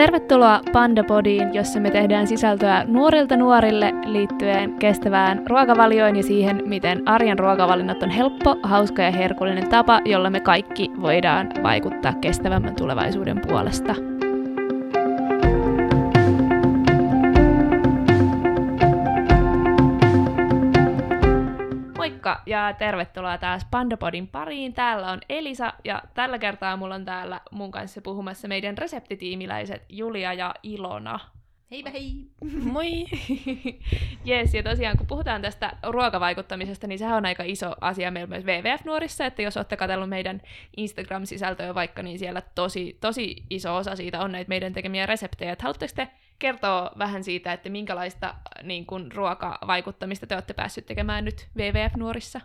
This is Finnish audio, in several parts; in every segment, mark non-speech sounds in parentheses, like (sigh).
Tervetuloa Pandapodiin, jossa me tehdään sisältöä nuorilta nuorille liittyen kestävään ruokavalioon ja siihen, miten arjen ruokavalinnat on helppo, hauska ja herkullinen tapa, jolla me kaikki voidaan vaikuttaa kestävämmän tulevaisuuden puolesta. Moikka ja tervetuloa taas Pandapodin pariin. Täällä on Elisa ja tällä kertaa mulla on täällä mun kanssa puhumassa meidän reseptitiimiläiset Julia ja Ilona. Hei hei! (laughs) Moi! Jes, ja tosiaan kun puhutaan tästä ruokavaikuttamisesta, niin sehän on aika iso asia meillä myös WWF-nuorissa, että jos olette katsellut meidän Instagram-sisältöä vaikka, niin siellä tosi, tosi iso osa siitä on näitä meidän tekemiä reseptejä. Että haluatteko te kertoa vähän siitä, että minkälaista niin kun, ruokavaikuttamista te olette päässyt tekemään nyt WWF-nuorissa?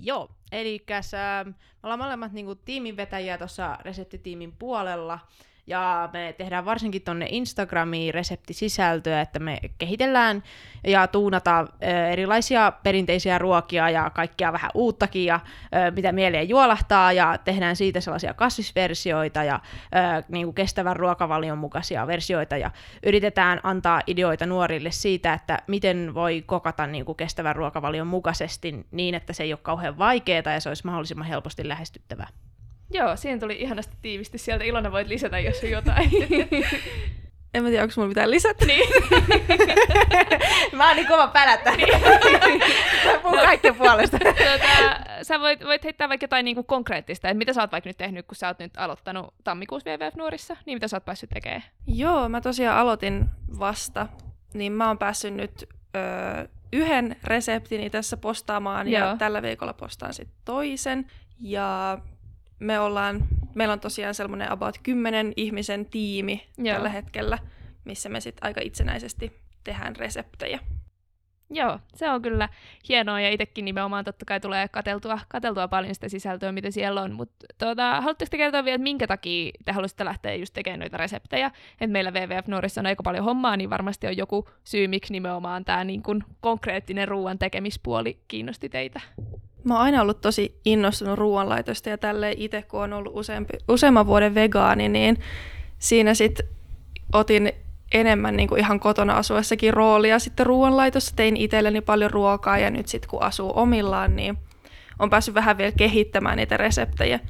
Joo, eli äh, me ollaan molemmat niin kuin, tiiminvetäjiä tuossa reseptitiimin puolella, ja me tehdään varsinkin tuonne Instagramiin reseptisisältöä, että me kehitellään ja tuunataan erilaisia perinteisiä ruokia ja kaikkia vähän uuttakin ja mitä mieleen juolahtaa ja tehdään siitä sellaisia kasvisversioita ja niin kuin kestävän ruokavalion mukaisia versioita ja yritetään antaa ideoita nuorille siitä, että miten voi kokata niin kuin kestävän ruokavalion mukaisesti niin, että se ei ole kauhean vaikeaa ja se olisi mahdollisimman helposti lähestyttävää. Joo, siihen tuli ihanasti tiivisti sieltä. Ilona voit lisätä, jos on jotain. (laughs) en mä tiedä, onko mulla mitään lisätä. Niin. (laughs) mä oon niin kova pälättä. Niin. (laughs) mä puhun no. kaikkien puolesta. Tuota, sä voit, voit heittää vaikka jotain niinku konkreettista, että mitä sä oot vaikka nyt tehnyt, kun sä oot nyt aloittanut tammikuussa WWF-nuorissa, niin mitä sä oot päässyt tekemään? Joo, mä tosiaan aloitin vasta, niin mä oon päässyt nyt öö, yhden reseptini tässä postaamaan Joo. ja tällä viikolla postaan sitten toisen. Ja me ollaan, meillä on tosiaan semmoinen about 10 ihmisen tiimi Joo. tällä hetkellä, missä me sitten aika itsenäisesti tehdään reseptejä. Joo, se on kyllä hienoa ja itsekin nimenomaan totta kai tulee kateltua, kateltua paljon sitä sisältöä, mitä siellä on. Mutta tuota, haluatteko te kertoa vielä, että minkä takia te haluaisitte lähteä just tekemään noita reseptejä? Että meillä WWF Nuorissa on aika paljon hommaa, niin varmasti on joku syy, miksi nimenomaan tämä niin kun konkreettinen ruoan tekemispuoli kiinnosti teitä. Mä oon aina ollut tosi innostunut ruoanlaitosta ja tälleen itse, kun on ollut useampi, useamman vuoden vegaani, niin siinä sitten otin enemmän niin kuin ihan kotona asuessakin roolia sitten ruoanlaitossa. Tein itselleni paljon ruokaa ja nyt sitten kun asuu omillaan, niin on päässyt vähän vielä kehittämään niitä reseptejä.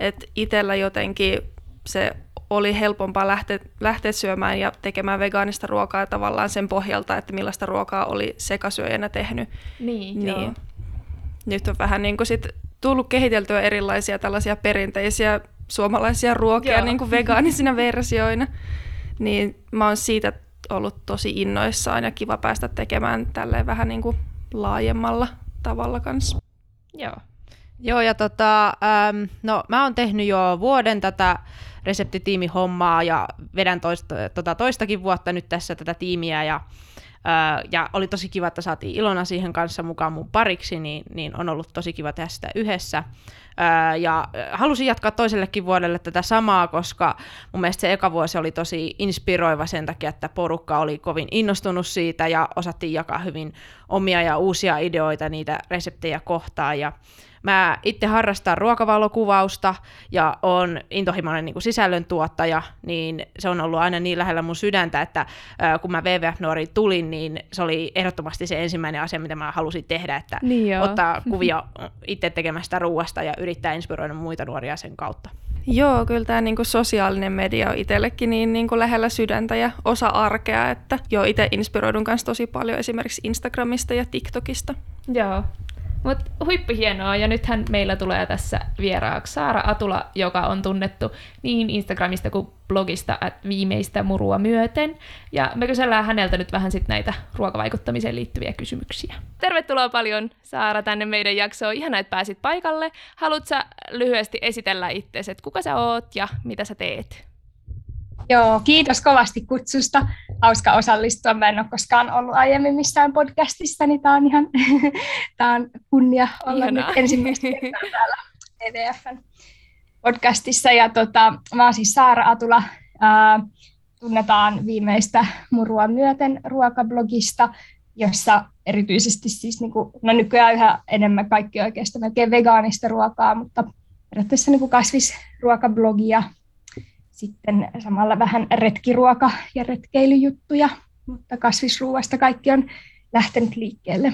Että itsellä jotenkin se oli helpompaa lähteä, lähteä syömään ja tekemään vegaanista ruokaa tavallaan sen pohjalta, että millaista ruokaa oli sekasyöjänä tehnyt. Niin, niin. Joo nyt on vähän niin kuin sit tullut kehiteltyä erilaisia tällaisia perinteisiä suomalaisia ruokia niin kuin vegaanisina versioina. Niin mä oon siitä ollut tosi innoissaan ja kiva päästä tekemään tälleen vähän niin kuin laajemmalla tavalla kanssa. Joo. Joo, ja tota, ähm, no mä oon tehnyt jo vuoden tätä reseptitiimihommaa ja vedän toista, tota toistakin vuotta nyt tässä tätä tiimiä ja ja oli tosi kiva, että saatiin Ilona siihen kanssa mukaan mun pariksi, niin, niin on ollut tosi kiva tehdä sitä yhdessä. ja halusin jatkaa toisellekin vuodelle tätä samaa, koska mun mielestä se eka vuosi oli tosi inspiroiva sen takia, että porukka oli kovin innostunut siitä ja osattiin jakaa hyvin omia ja uusia ideoita niitä reseptejä kohtaan. Ja Mä itse harrastan ruokavalokuvausta ja on intohimoinen niin sisällöntuottaja, niin se on ollut aina niin lähellä mun sydäntä, että kun mä WWF-nuoriin tulin, niin se oli ehdottomasti se ensimmäinen asia, mitä mä halusin tehdä, että niin ottaa (laughs) kuvia itse tekemästä ruoasta ja yrittää inspiroida muita nuoria sen kautta. Joo, kyllä tämä niinku sosiaalinen media on itsellekin niin niinku lähellä sydäntä ja osa arkea, että jo itse inspiroidun kanssa tosi paljon esimerkiksi Instagramista ja TikTokista. Joo, mutta huippuhienoa, ja nythän meillä tulee tässä vieraaksi Saara Atula, joka on tunnettu niin Instagramista kuin blogista että viimeistä murua myöten. Ja me kysellään häneltä nyt vähän sit näitä ruokavaikuttamiseen liittyviä kysymyksiä. Tervetuloa paljon Saara tänne meidän jaksoon. Ihan että pääsit paikalle. Haluatko lyhyesti esitellä itsesi, että kuka sä oot ja mitä sä teet? Joo, kiitos kovasti kutsusta. Hauska osallistua. Mä en ole koskaan ollut aiemmin missään podcastissa, niin tämä on ihan (laughs) tää on kunnia olla Ihanaa. nyt ensimmäistä kertaa täällä EVFn podcastissa. Ja tota, mä oon siis Saara Atula. Ää, tunnetaan viimeistä murua myöten ruokablogista, jossa erityisesti siis, niin kuin, no nykyään yhä enemmän kaikki oikeastaan melkein vegaanista ruokaa, mutta periaatteessa niin kuin kasvisruokablogia sitten samalla vähän retkiruoka- ja retkeilyjuttuja, mutta kasvisruuasta kaikki on lähtenyt liikkeelle.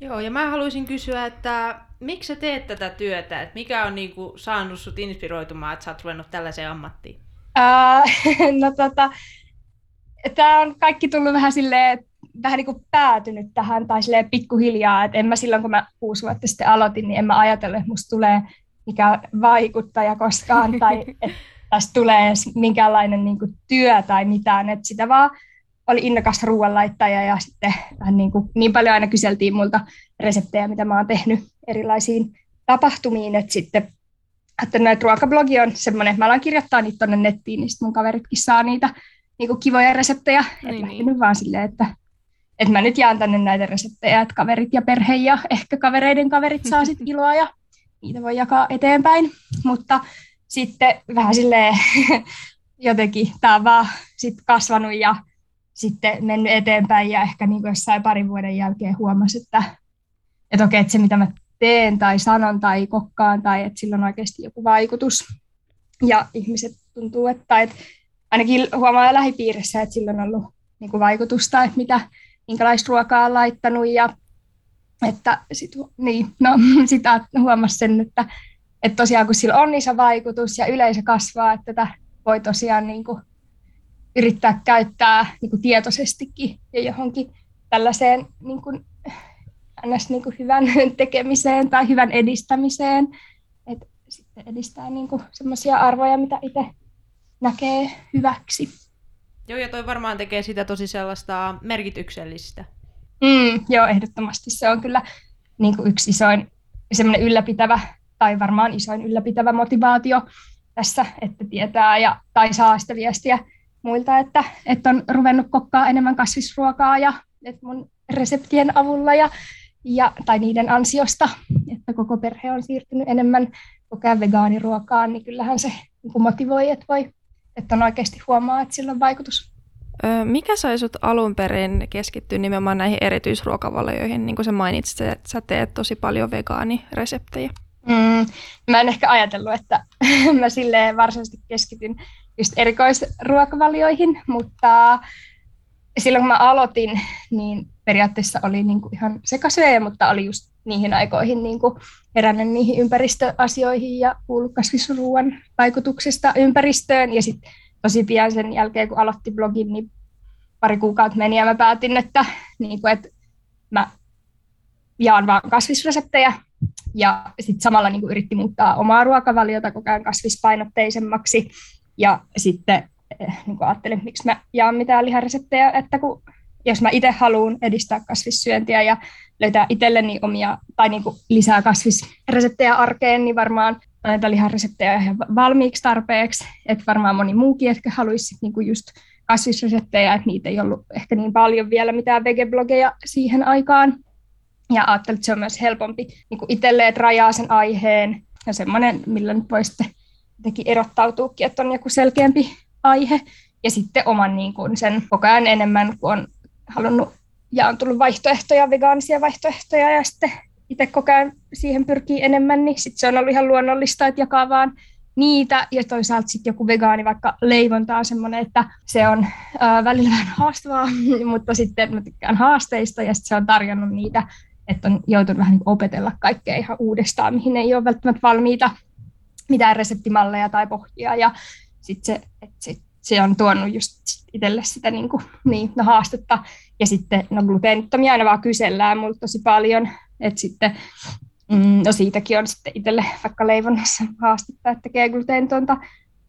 Joo, ja mä haluaisin kysyä, että miksi sä teet tätä työtä? Et mikä on niinku saanut sut inspiroitumaan, että sä oot ruvennut tällaiseen ammattiin? Uh, (laughs) no tota, tämä on kaikki tullut vähän silleen, vähän niin kuin päätynyt tähän tai silleen pikkuhiljaa, että en mä silloin kun mä kuusi vuotta sitten aloitin, niin en mä ajatellut, että musta tulee mikä vaikuttaja koskaan tai (laughs) että tästä tulee minkäänlainen niin kuin työ tai mitään, että sitä vaan oli innokas ruoanlaittaja ja sitten vähän niin, kuin, niin paljon aina kyseltiin multa reseptejä, mitä mä oon tehnyt erilaisiin tapahtumiin, että sitten että näitä ruokablogi on semmoinen, että mä alan kirjoittaa niitä tuonne nettiin, niin sitten mun kaveritkin saa niitä niin kuin kivoja reseptejä. Niin, että niin. vaan silleen, että, että mä nyt jaan tänne näitä reseptejä, että kaverit ja perhe ja ehkä kavereiden kaverit saa sitten (laughs) iloa ja niitä voi jakaa eteenpäin. Mutta sitten vähän silleen (laughs) jotenkin tämä on vaan sit kasvanut ja sitten mennyt eteenpäin ja ehkä niin jossain parin vuoden jälkeen huomasi, että, että okei, että se mitä mä teen tai sanon tai kokkaan tai että sillä on oikeasti joku vaikutus. Ja ihmiset tuntuu, että, että ainakin huomaa lähipiirissä, että sillä on ollut niin kuin vaikutusta, että mitä, minkälaista ruokaa on laittanut ja että sit, niin, no, (laughs) sitä huomasi sen, että, että tosiaan kun sillä on iso vaikutus ja yleisö kasvaa, että tätä voi tosiaan niin kuin yrittää käyttää niin kuin tietoisestikin ja johonkin tällaiseen niin kuin, ns. Niin kuin hyvän (laughs) tekemiseen tai hyvän edistämiseen. että sitten edistää niin semmoisia arvoja, mitä itse näkee hyväksi. Joo, ja toi varmaan tekee sitä tosi sellaista merkityksellistä. Mm, joo, ehdottomasti se on kyllä niin kuin yksi isoin semmoinen ylläpitävä, tai varmaan isoin ylläpitävä motivaatio tässä, että tietää ja, tai saa sitä viestiä muilta, että, että on ruvennut kokkaa enemmän kasvisruokaa ja että mun reseptien avulla ja, ja, tai niiden ansiosta, että koko perhe on siirtynyt enemmän koko ajan vegaaniruokaan, niin kyllähän se niin motivoi, että, voi, että on oikeasti huomaa, että sillä on vaikutus. Mikä sai sut alun perin keskittyä nimenomaan näihin erityisruokavalioihin, niin kuin sä mainitsit, että sä teet tosi paljon vegaanireseptejä? Mm, mä en ehkä ajatellut, että (laughs) mä silleen varsinaisesti keskityn just erikoisruokavalioihin, mutta silloin kun mä aloitin, niin periaatteessa oli niin kuin ihan sekasyöjä, mutta oli just niihin aikoihin niin kuin herännyt niihin ympäristöasioihin ja kuullut vaikutuksesta ympäristöön. Ja sitten tosi pian sen jälkeen, kun aloitti blogin, niin pari kuukautta meni ja mä päätin, että, niin kuin, että mä jaan vaan kasvisreseptejä ja sitten samalla niin kuin yritti muuttaa omaa ruokavaliota koko ajan kasvispainotteisemmaksi ja sitten eh, niin kuin ajattelin, että miksi mä jaan mitään lihareseptejä, että kun, jos mä itse haluan edistää kasvissyöntiä ja löytää itselleni omia tai niin kuin lisää kasvisreseptejä arkeen, niin varmaan näitä lihareseptejä ihan valmiiksi tarpeeksi, että varmaan moni muukin ehkä haluaisi niin kuin just kasvisreseptejä, että niitä ei ollut ehkä niin paljon vielä mitään vegeblogeja siihen aikaan. Ja ajattelin, että se on myös helpompi niin itselleen, että rajaa sen aiheen ja semmoinen, millä nyt voi sitten erottautuukin, että on joku selkeämpi aihe. Ja sitten oman niin kuin sen koko ajan enemmän, kun on halunnut ja on tullut vaihtoehtoja, vegaanisia vaihtoehtoja ja sitten itse koko ajan siihen pyrkii enemmän, niin sitten se on ollut ihan luonnollista, että jakaa vaan niitä, ja toisaalta sitten joku vegaani vaikka leivonta on semmoinen, että se on ää, välillä vähän haastavaa, (laughs) mutta sitten mä tykkään haasteista, ja sitten se on tarjonnut niitä, että on joutunut vähän niin opetella kaikkea ihan uudestaan, mihin ei ole välttämättä valmiita mitään reseptimalleja tai pohjia, ja sitten se, että sit se on tuonut just itselle sitä niin kuin, niin, no, haastetta. Ja sitten no, gluteenittomia aina vaan kysellään mulle tosi paljon, että sitten mm, no siitäkin on sitten itselle vaikka leivonnassa haastetta, että tekee gluteenitonta.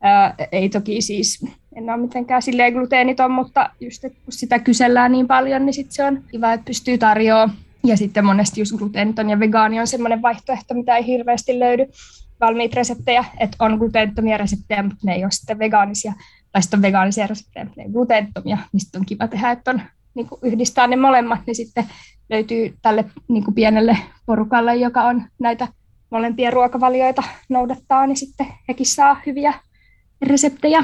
Ää, ei toki siis, en ole mitenkään silleen gluteeniton, mutta just että kun sitä kysellään niin paljon, niin sitten se on kiva, että pystyy tarjoamaan. Ja sitten monesti just gluteeniton ja vegaani on semmoinen vaihtoehto, mitä ei hirveästi löydy valmiita reseptejä, että on gluteenittomia reseptejä, mutta ne ei ole sitten vegaanisia, tai sitten on vegaanisia reseptejä, mutta ne ei gluteenittomia, sitten on kiva tehdä, että on, niin kuin yhdistää ne molemmat, niin sitten löytyy tälle niin kuin pienelle porukalle, joka on näitä molempia ruokavalioita noudattaa, niin sitten hekin saa hyviä reseptejä.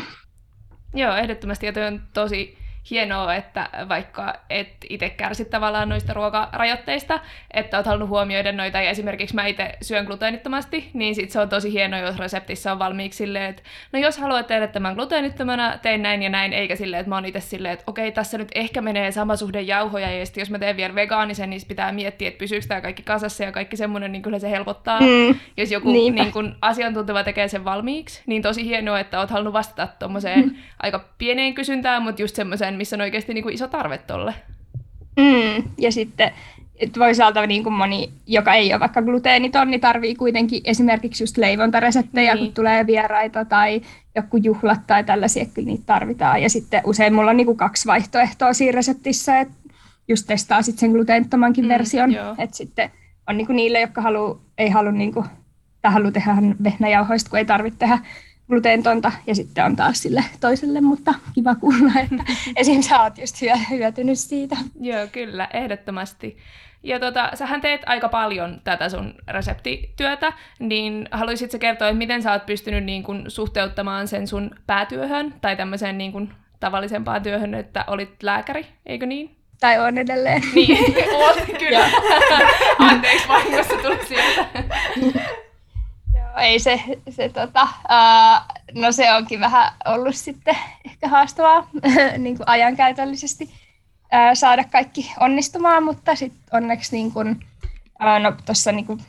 Joo, ehdottomasti, ja on tosi hienoa, että vaikka et itse kärsit tavallaan noista ruokarajoitteista, että oot halunnut huomioida noita, ja esimerkiksi mä itse syön gluteenittomasti, niin sit se on tosi hienoa, jos reseptissä on valmiiksi silleen, että no jos haluat tehdä tämän gluteenittomana, tein näin ja näin, eikä silleen, että mä oon itse silleen, että okei, tässä nyt ehkä menee sama suhde jauhoja, ja sitten jos mä teen vielä vegaanisen, niin pitää miettiä, että pysyykö tämä kaikki kasassa ja kaikki semmoinen, niin kyllä se helpottaa, mm, jos joku niin kun, asiantunteva tekee sen valmiiksi, niin tosi hienoa, että oot halunnut vastata tuommoiseen mm. (laughs) aika pieneen kysyntään, mutta just semmoiseen, missä on oikeasti niin kuin iso tarve tolle. Mm, ja sitten toisaalta niin kuin moni, joka ei ole vaikka gluteeniton, niin tarvii kuitenkin esimerkiksi just leivontareseptejä, niin. kun tulee vieraita tai joku juhlat tai tällaisia, kyllä niitä tarvitaan. Ja sitten usein mulla on niin kuin kaksi vaihtoehtoa siinä reseptissä, että just testaa sitten sen gluteenittomankin mm, version. Että sitten on niin kuin niille, jotka halu, ei halua, niin kuin, tai halua tehdä vehnäjauhoista, kun ei tarvitse tehdä gluteentonta ja sitten on taas sille toiselle, mutta kiva kuulla, että (laughs) esim. sä oot just hyötynyt siitä. Joo, kyllä, ehdottomasti. Ja tota, sähän teet aika paljon tätä sun reseptityötä, niin haluaisitko kertoa, että miten sä oot pystynyt niin kun suhteuttamaan sen sun päätyöhön tai tämmöiseen niin kun tavallisempaan työhön, että olit lääkäri, eikö niin? Tai on edelleen. Niin, oot, kyllä. (laughs) (laughs) Anteeksi, vahingossa tuli sieltä. Ei se, se tota, uh, no se onkin vähän ollut sitten ehkä haastavaa (laughs) niin kuin ajankäytöllisesti uh, saada kaikki onnistumaan, mutta sitten onneksi niin kuin, uh, no, tuossa niin kuin,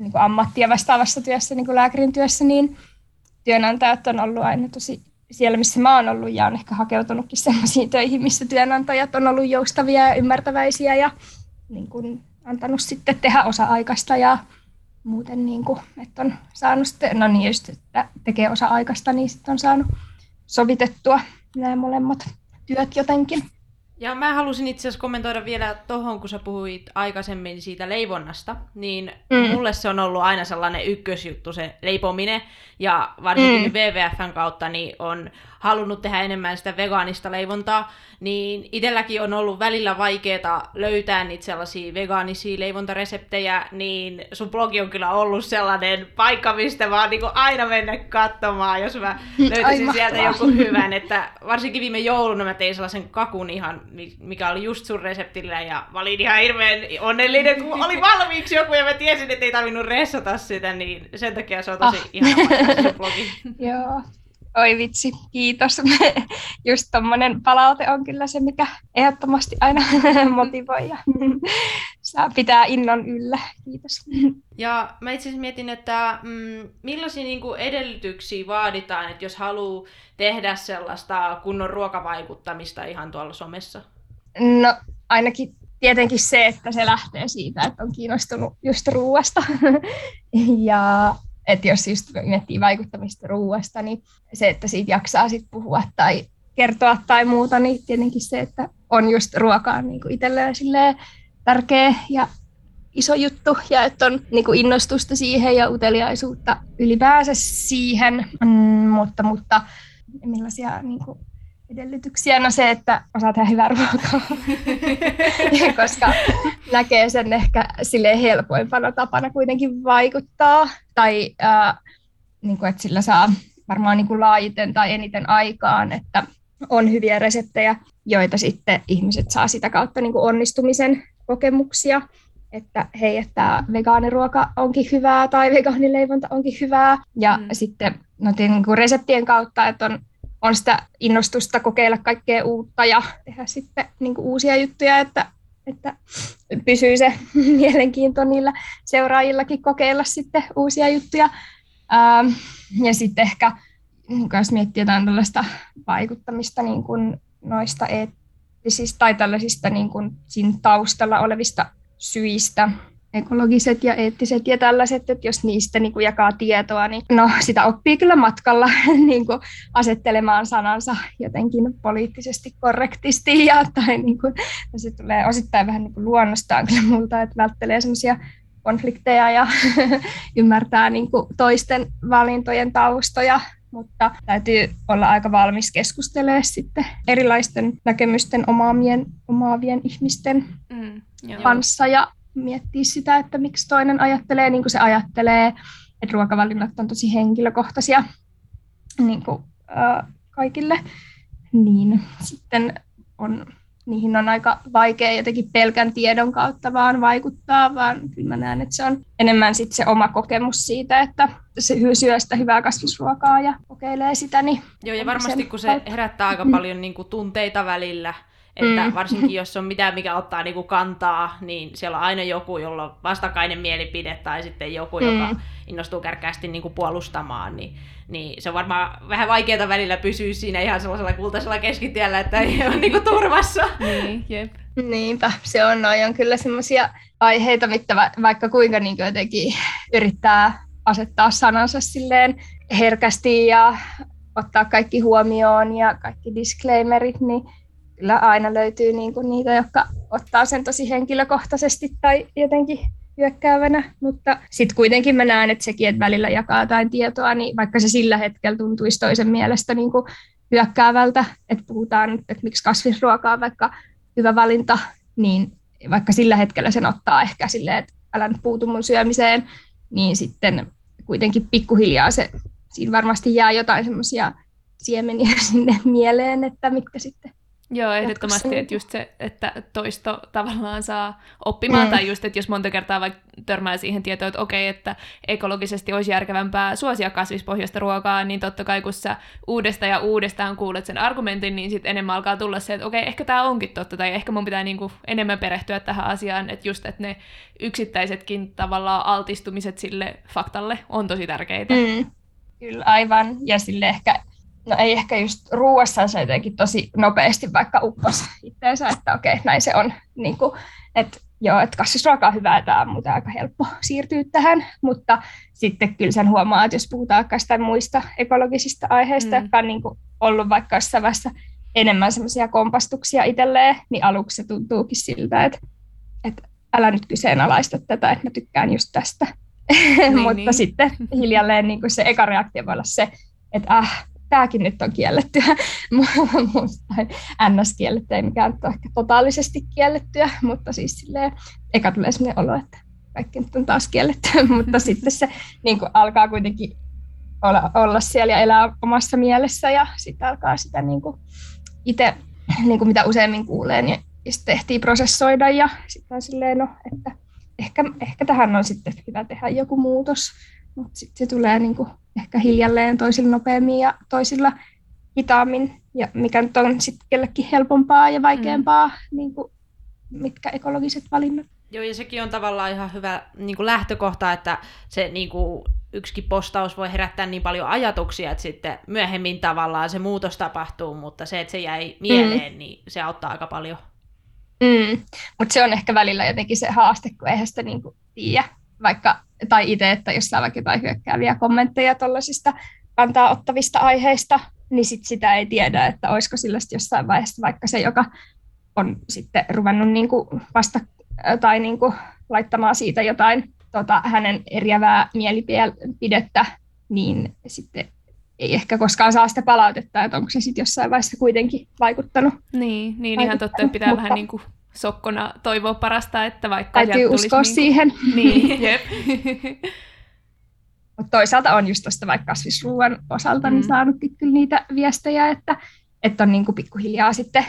niin kuin ammattia vastaavassa työssä, niin kuin lääkärin työssä, niin työnantajat on ollut aina tosi siellä, missä mä oon ollut ja on ehkä hakeutunutkin sellaisiin töihin, missä työnantajat on ollut joustavia ja ymmärtäväisiä ja niin kuin, antanut sitten tehdä osa-aikaista ja muuten, niin kuin, että on saanut sitten, no niin just, että tekee osa-aikaista, niin sitten on saanut sovitettua nämä molemmat työt jotenkin. Ja mä halusin itse asiassa kommentoida vielä tuohon, kun sä puhuit aikaisemmin siitä leivonnasta, niin mm. mulle se on ollut aina sellainen ykkösjuttu se leipominen, ja varsinkin mm. WWFn kautta niin on halunnut tehdä enemmän sitä vegaanista leivontaa, niin itselläkin on ollut välillä vaikeaa löytää niitä sellaisia vegaanisia leivontareseptejä, niin sun blogi on kyllä ollut sellainen paikka, mistä vaan niin aina mennä katsomaan, jos mä (laughs) löytäisin Ai, sieltä joku hyvän, että varsinkin viime jouluna mä tein sellaisen kakun ihan, mikä oli just sun reseptillä, ja mä olin ihan hirveän onnellinen, kun oli valmiiksi joku, ja mä tiesin, että ei tarvinnut ressata sitä, niin sen takia se on tosi ah. ihana se blogi. (laughs) Joo, Oi vitsi, kiitos. (laughs) Just tuommoinen palaute on kyllä se, mikä ehdottomasti aina (laughs) motivoi ja (laughs) saa pitää innon yllä. Kiitos. Ja mä itse asiassa mietin, että mm, millaisia niin kuin edellytyksiä vaaditaan, että jos haluaa tehdä sellaista kunnon ruokavaikuttamista ihan tuolla somessa? No ainakin tietenkin se, että se lähtee siitä, että on kiinnostunut just ruuasta. ja että jos just miettii vaikuttamista ruuasta, niin se, että siitä jaksaa sit puhua tai kertoa tai muuta, niin tietenkin se, että on just ruokaa niin itselleen tärkeä ja iso juttu ja että on niin kuin innostusta siihen ja uteliaisuutta ylipäänsä siihen, mm, mutta, mutta millaisia niin kuin edellytyksiä? No se, että osaa tehdä hyvää ruokaa, (laughs) koska näkee sen ehkä sille helpoimpana tapana kuitenkin vaikuttaa. Tai äh, niin kuin, että sillä saa varmaan niin kuin laajiten tai eniten aikaan, että on hyviä reseptejä, joita sitten ihmiset saa sitä kautta niin kuin onnistumisen kokemuksia, että hei, että vegaaniruoka onkin hyvää tai vegaanileivonta onkin hyvää. Ja mm. sitten no, niin kuin reseptien kautta, että on on sitä innostusta kokeilla kaikkea uutta ja tehdä sitten niin kuin uusia juttuja, että, että pysyy se (laughs) mielenkiinto niillä seuraajillakin kokeilla sitten uusia juttuja. Ähm, ja sitten ehkä, jos miettii jotain tällaista vaikuttamista niin kuin noista eettisistä tai tällaisista niin kuin siinä taustalla olevista syistä, ekologiset ja eettiset ja tällaiset, että jos niistä niin kuin jakaa tietoa, niin no, sitä oppii kyllä matkalla (laughs) niin kuin asettelemaan sanansa jotenkin poliittisesti korrektisti ja (laughs) tai niin kuin, se tulee osittain vähän niin kuin luonnostaan kyllä multa, että välttelee semmoisia konflikteja ja (laughs) ymmärtää niin kuin toisten valintojen taustoja, mutta täytyy olla aika valmis keskustelemaan sitten erilaisten näkemysten omaavien, omaavien ihmisten mm, kanssa ja miettiä sitä, että miksi toinen ajattelee niin kuin se ajattelee, että ruokavalinnat on tosi henkilökohtaisia niin kuin, äh, kaikille. Niin sitten on, niihin on aika vaikea jotenkin pelkän tiedon kautta vaan vaikuttaa, vaan kyllä mä näen, että se on enemmän sit se oma kokemus siitä, että se syö sitä hyvää kasvisruokaa ja kokeilee sitä. Niin Joo, ja varmasti kun se herättää aika paljon niin kuin, tunteita välillä, että mm. varsinkin jos on mitään, mikä ottaa niinku kantaa, niin siellä on aina joku, jolla on vastakkainen mielipide tai sitten joku, mm. joka innostuu kärkäästi niinku puolustamaan, niin, niin se on varmaan vähän vaikeaa välillä pysyä siinä ihan sellaisella kultaisella keskitiellä, että ei ole niinku turvassa. niin, jep. Niinpä, se on, noi on kyllä semmoisia aiheita, mitä vaikka kuinka niin jotenkin yrittää asettaa sanansa silleen herkästi ja ottaa kaikki huomioon ja kaikki disclaimerit, niin kyllä aina löytyy niin kuin niitä, jotka ottaa sen tosi henkilökohtaisesti tai jotenkin hyökkäävänä, mutta sitten kuitenkin mä näen, että sekin, että välillä jakaa jotain tietoa, niin vaikka se sillä hetkellä tuntuisi toisen mielestä niin kuin hyökkäävältä, että puhutaan, että miksi kasvisruoka on vaikka hyvä valinta, niin vaikka sillä hetkellä sen ottaa ehkä silleen, että älä nyt puutu mun syömiseen, niin sitten kuitenkin pikkuhiljaa se, siinä varmasti jää jotain semmoisia siemeniä (laughs) sinne mieleen, että mitkä sitten Joo, ehdottomasti, että just se, että toisto tavallaan saa oppimaan, mm. tai just, että jos monta kertaa vaikka törmää siihen tietoon, että okei, että ekologisesti olisi järkevämpää suosia kasvispohjaista ruokaa, niin totta kai kun sä uudestaan ja uudestaan kuulet sen argumentin, niin sitten enemmän alkaa tulla se, että okei, ehkä tämä onkin totta, tai ehkä mun pitää niinku enemmän perehtyä tähän asiaan, että just, että ne yksittäisetkin tavallaan altistumiset sille faktalle on tosi tärkeitä. Mm. Kyllä, aivan. Ja sille ehkä no ei ehkä just ruuassa se jotenkin tosi nopeasti vaikka uppos itseensä, että okei, näin se on. Niin kuin, että joo, että kasvisruoka on hyvää, tämä on muuten aika helppo siirtyä tähän, mutta sitten kyllä sen huomaa, että jos puhutaan jostain muista ekologisista aiheista, mm. jotka on niin kuin ollut vaikka jossain vaiheessa enemmän semmoisia kompastuksia itselleen, niin aluksi se tuntuukin siltä, että, että älä nyt kyseenalaista tätä, että mä tykkään just tästä. (laughs) Niin, mutta niin. sitten hiljalleen niin kuin se eka reaktio voi olla se, että äh, tämäkin nyt on kiellettyä, (laughs) tai ns. kiellettyä, ei mikään ole ehkä totaalisesti kiellettyä, mutta siis silleen, eka tulee sellainen olo, että kaikki nyt on taas kiellettyä, (laughs) mutta sitten se niin kuin alkaa kuitenkin olla, olla siellä ja elää omassa mielessä ja sitten alkaa sitä niin kuin itse, niin kuin mitä useimmin kuulee, niin sitten tehtiin prosessoida ja sitten on silleen, no, että ehkä, ehkä tähän on sitten hyvä tehdä joku muutos, mutta sitten se tulee niin kuin ehkä hiljalleen toisilla nopeammin ja toisilla hitaammin, ja mikä nyt on sitten kellekin helpompaa ja vaikeampaa, mm. niin kuin, mitkä ekologiset valinnat. Joo, ja sekin on tavallaan ihan hyvä niin kuin lähtökohta, että se niin kuin, yksikin postaus voi herättää niin paljon ajatuksia, että sitten myöhemmin tavallaan se muutos tapahtuu, mutta se, että se jäi mieleen, mm. niin se auttaa aika paljon. Mm. Mutta se on ehkä välillä jotenkin se haaste, kun eihän sitä niin kuin tiedä, vaikka tai itse, että jos saa vaikka jotain hyökkääviä kommentteja tuollaisista kantaa ottavista aiheista, niin sit sitä ei tiedä, että olisiko sillä jossain vaiheessa vaikka se, joka on sitten ruvennut niin kuin vasta tai niin kuin laittamaan siitä jotain tota, hänen eriävää mielipidettä, niin sitten ei ehkä koskaan saa sitä palautetta, että onko se sitten jossain vaiheessa kuitenkin vaikuttanut. Niin, niin ihan totta, että pitää mutta, vähän niin kuin sokkona toivoa parasta, että vaikka Täytyy uskoa (laughs) niin kuin... siihen. Niin, jep. Mutta toisaalta on just tuosta vaikka kasvisruuan osalta niin mm. niin saanutkin kyllä niitä viestejä, että, että on niin kuin pikkuhiljaa sitten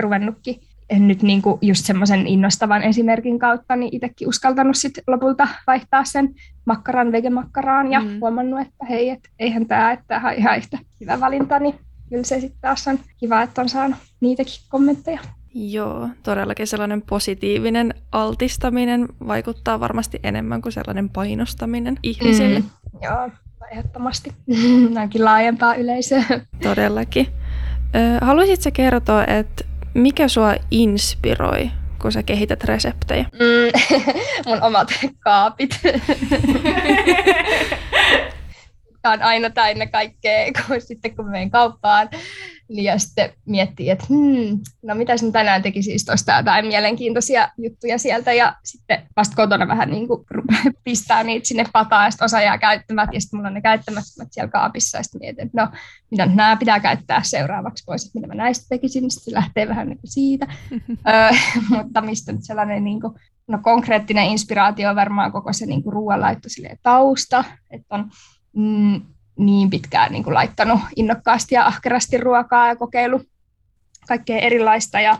ruvennutkin nyt niin kuin just semmoisen innostavan esimerkin kautta niin itsekin uskaltanut sit lopulta vaihtaa sen makkaran vegemakkaraan ja mm. huomannut, että hei, et eihän tämä, että ihan yhtä hyvä valinta, niin kyllä se sitten taas on kiva, että on saanut niitäkin kommentteja. Joo, todellakin sellainen positiivinen altistaminen vaikuttaa varmasti enemmän kuin sellainen painostaminen ihmisille. Mm, joo, ehdottomasti. (laughs) Näinkin laajempaa yleisöä. Todellakin. Haluaisitko kertoa, että mikä sua inspiroi, kun sä kehität reseptejä? Mm, (laughs) mun omat kaapit. (laughs) Tämä on aina täynnä kaikkea, kun sitten kun menen kauppaan, ja sitten miettii, että hmm, no mitä sinä tänään teki siis tuosta jotain mielenkiintoisia juttuja sieltä, ja sitten vasta kotona vähän niin kuin (laughs) pistää niitä sinne pataan, ja sitten osa jää käyttämättä, ja sitten mulla on ne käyttämättömät siellä kaapissa, ja sitten mietin, että no, mitä nämä pitää käyttää seuraavaksi pois, että mitä mä näistä tekisin, niin sitten se lähtee vähän niin kuin siitä, (laughs) (laughs) mutta mistä nyt sellainen niin kuin, no konkreettinen inspiraatio on varmaan koko se niin kuin ruoanlaitto tausta, että on mm, niin pitkään niin kuin laittanut innokkaasti ja ahkerasti ruokaa ja kokeilu kaikkea erilaista. Ja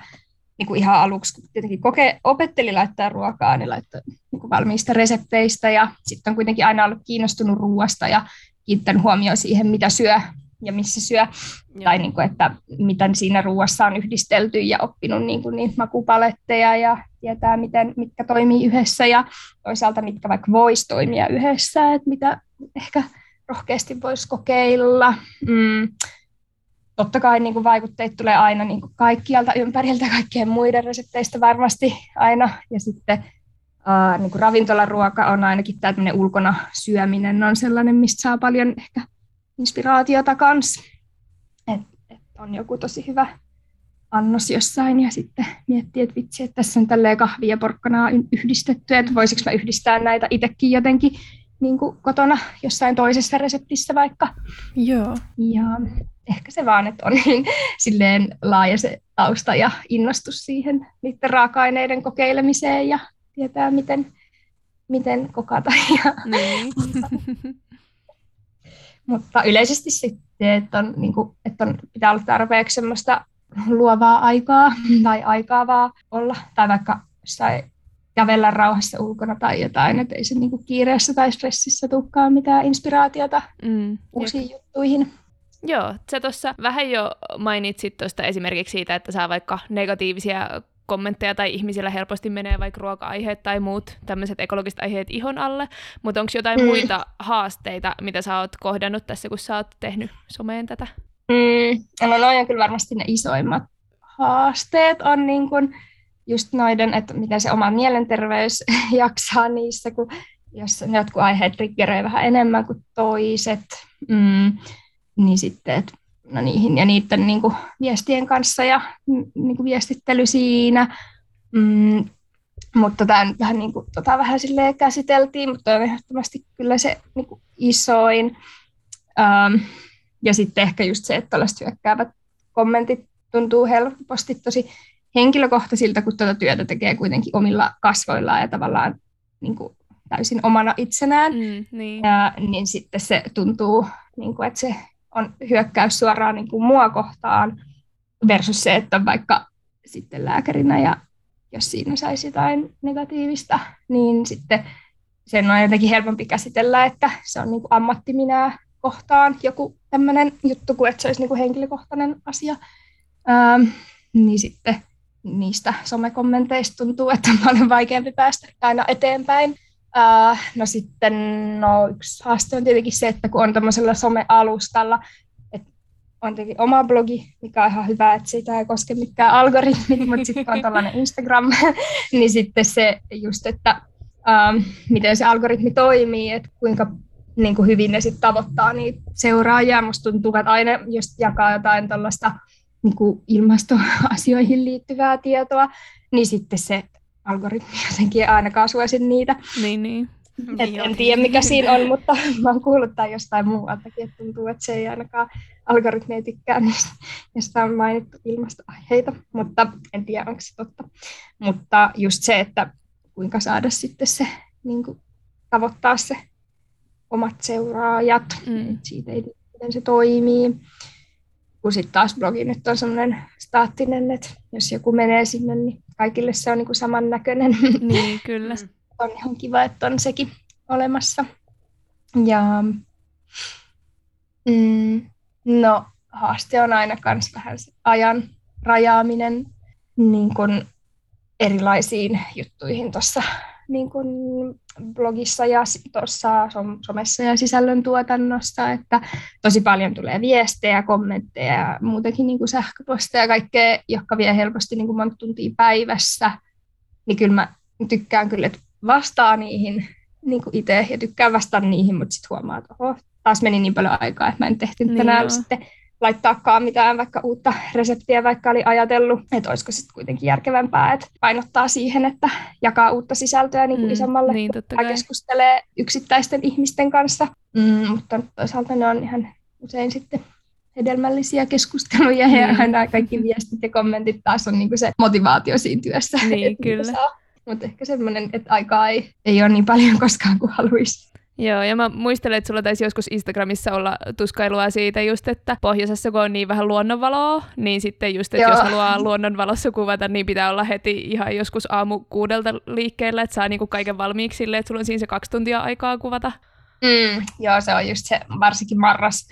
niin kuin ihan aluksi, kun tietenkin koke, opetteli laittaa ruokaa, niin laittoi niin kuin valmiista resepteistä. Ja sitten on kuitenkin aina ollut kiinnostunut ruoasta ja kiinnittänyt huomioon siihen, mitä syö ja missä syö, Joo. tai niin kuin, että miten siinä ruoassa on yhdistelty ja oppinut niin kuin niitä makupaletteja ja tietää, miten, mitkä toimii yhdessä ja toisaalta mitkä vaikka voisi toimia yhdessä, että mitä ehkä rohkeasti voisi kokeilla. Mm. Totta kai niin kuin vaikutteet tulee aina niin kuin kaikkialta ympäriltä, kaikkien muiden resepteistä varmasti aina. Ja sitten uh, niin kuin ravintolaruoka on ainakin tämmöinen ulkona syöminen on sellainen, mistä saa paljon ehkä inspiraatiota kanssa. Et, et on joku tosi hyvä annos jossain ja sitten miettii, että vitsi, että tässä on tälleen kahvia ja porkkanaa yhdistetty, että voisiko mä yhdistää näitä itsekin jotenkin niin kuin kotona jossain toisessa reseptissä vaikka. Joo. Ja ehkä se vaan, että on niin silleen laaja se tausta ja innostus siihen niiden raaka-aineiden kokeilemiseen ja tietää, miten, miten kokata. (laughs) Ja, niin. mutta yleisesti sitten, että, on, niin kuin, että on, pitää olla tarpeeksi semmoista luovaa aikaa tai aikaa vaan olla, tai vaikka jossain kävellä rauhassa ulkona tai jotain, että ei se niin kuin kiireessä tai stressissä tukkaa mitään inspiraatiota mm, uusiin jep. juttuihin. Joo, sä tuossa vähän jo mainitsit tuosta esimerkiksi siitä, että saa vaikka negatiivisia kommentteja tai ihmisillä helposti menee vaikka ruoka-aiheet tai muut tämmöiset ekologiset aiheet ihon alle, mutta onko jotain mm. muita haasteita, mitä sä oot kohdannut tässä, kun sä oot tehnyt someen tätä? Mm, no noin on kyllä varmasti ne isoimmat haasteet on niin kuin just noiden, että miten se oma mielenterveys (laughs) jaksaa niissä, kun jos jotkut aiheet triggeröi vähän enemmän kuin toiset, mm, niin sitten, että no niihin ja niiden niin kuin, viestien kanssa ja niin kuin, viestittely siinä. Mm, mutta tämä nyt vähän, niin kuin, tota, vähän silleen käsiteltiin, mutta on ehdottomasti kyllä se niin kuin, isoin. Um, ja sitten ehkä just se, että tällaiset hyökkäävät kommentit tuntuu helposti tosi henkilökohtaisilta, kun tuota työtä tekee kuitenkin omilla kasvoillaan ja tavallaan niin kuin, täysin omana itsenään. Mm, niin. Ja, niin sitten se tuntuu, niin kuin, että se on hyökkäys suoraan niin kuin mua kohtaan versus se, että on vaikka sitten lääkärinä ja jos siinä saisi jotain negatiivista, niin sitten sen on jotenkin helpompi käsitellä, että se on niin kuin ammatti minä kohtaan joku tämmöinen juttu, kuin että se olisi niin kuin henkilökohtainen asia. Ähm, niin sitten niistä somekommenteista tuntuu, että on paljon vaikeampi päästä aina eteenpäin. Uh, no sitten no, yksi haaste on tietenkin se, että kun on tämmöisellä somealustalla, että on tietenkin oma blogi, mikä on ihan hyvä, että sitä ei koske mikään algoritmit, mutta sitten on tällainen Instagram, (laughs) niin sitten se just, että uh, miten se algoritmi toimii, että kuinka niin kuin hyvin ne sitten tavoittaa niitä seuraajia. Musta tuntuu, että aina just jakaa jotain tällaista niin kuin ilmastoasioihin liittyvää tietoa, niin sitten se algoritmi jotenkin ainakaan suosi niitä. Niin, niin. Et en tiedä, mikä siinä on, mutta (laughs) mä oon kuullut tai jostain muualtakin, että tuntuu, että se ei ainakaan algoritmi ei tykkää niistä, josta on mainittu ilmastoaiheita, mutta en tiedä, onko se totta. Mutta just se, että kuinka saada sitten se, niin kuin, tavoittaa se omat seuraajat, mm. siitä ei miten se toimii kun sitten taas blogi nyt on semmoinen staattinen, että jos joku menee sinne, niin kaikille se on niin kuin samannäköinen. Niin, kyllä. (laughs) on ihan kiva, että on sekin olemassa. Ja mm, no, haaste on aina myös vähän se ajan rajaaminen niin kuin erilaisiin juttuihin tuossa niin kuin blogissa ja tuossa somessa ja sisällöntuotannossa, että tosi paljon tulee viestejä, kommentteja ja muutenkin niin kuin sähköposteja ja kaikkea, jotka vie helposti niin kuin monta tuntia päivässä, niin kyllä mä tykkään kyllä, että vastaa niihin niin kuin itse ja tykkään vastata niihin, mutta sitten huomaa, että oho, taas meni niin paljon aikaa, että mä en tehty niin tänään joo. sitten laittaakaan mitään vaikka uutta reseptiä, vaikka oli ajatellut, että olisiko sitten kuitenkin järkevämpää, että painottaa siihen, että jakaa uutta sisältöä niin kuin mm, isommalle, niin, kun keskustelee yksittäisten ihmisten kanssa. Mm, mutta toisaalta ne on ihan usein sitten hedelmällisiä keskusteluja mm. ja aina kaikki viestit ja kommentit taas on niin kuin se motivaatio siinä työssä. Niin, kyllä. Mutta ehkä semmoinen, että aikaa ei, ei ole niin paljon koskaan kuin haluaisi. Joo, ja mä muistelen, että sulla taisi joskus Instagramissa olla tuskailua siitä just, että pohjoisessa kun on niin vähän luonnonvaloa, niin sitten just, että Joo. jos haluaa luonnonvalossa kuvata, niin pitää olla heti ihan joskus aamu kuudelta liikkeellä, että saa niinku kaiken valmiiksi silleen, että sulla on siinä se kaksi tuntia aikaa kuvata. Mm, joo, se on just se, varsinkin marras,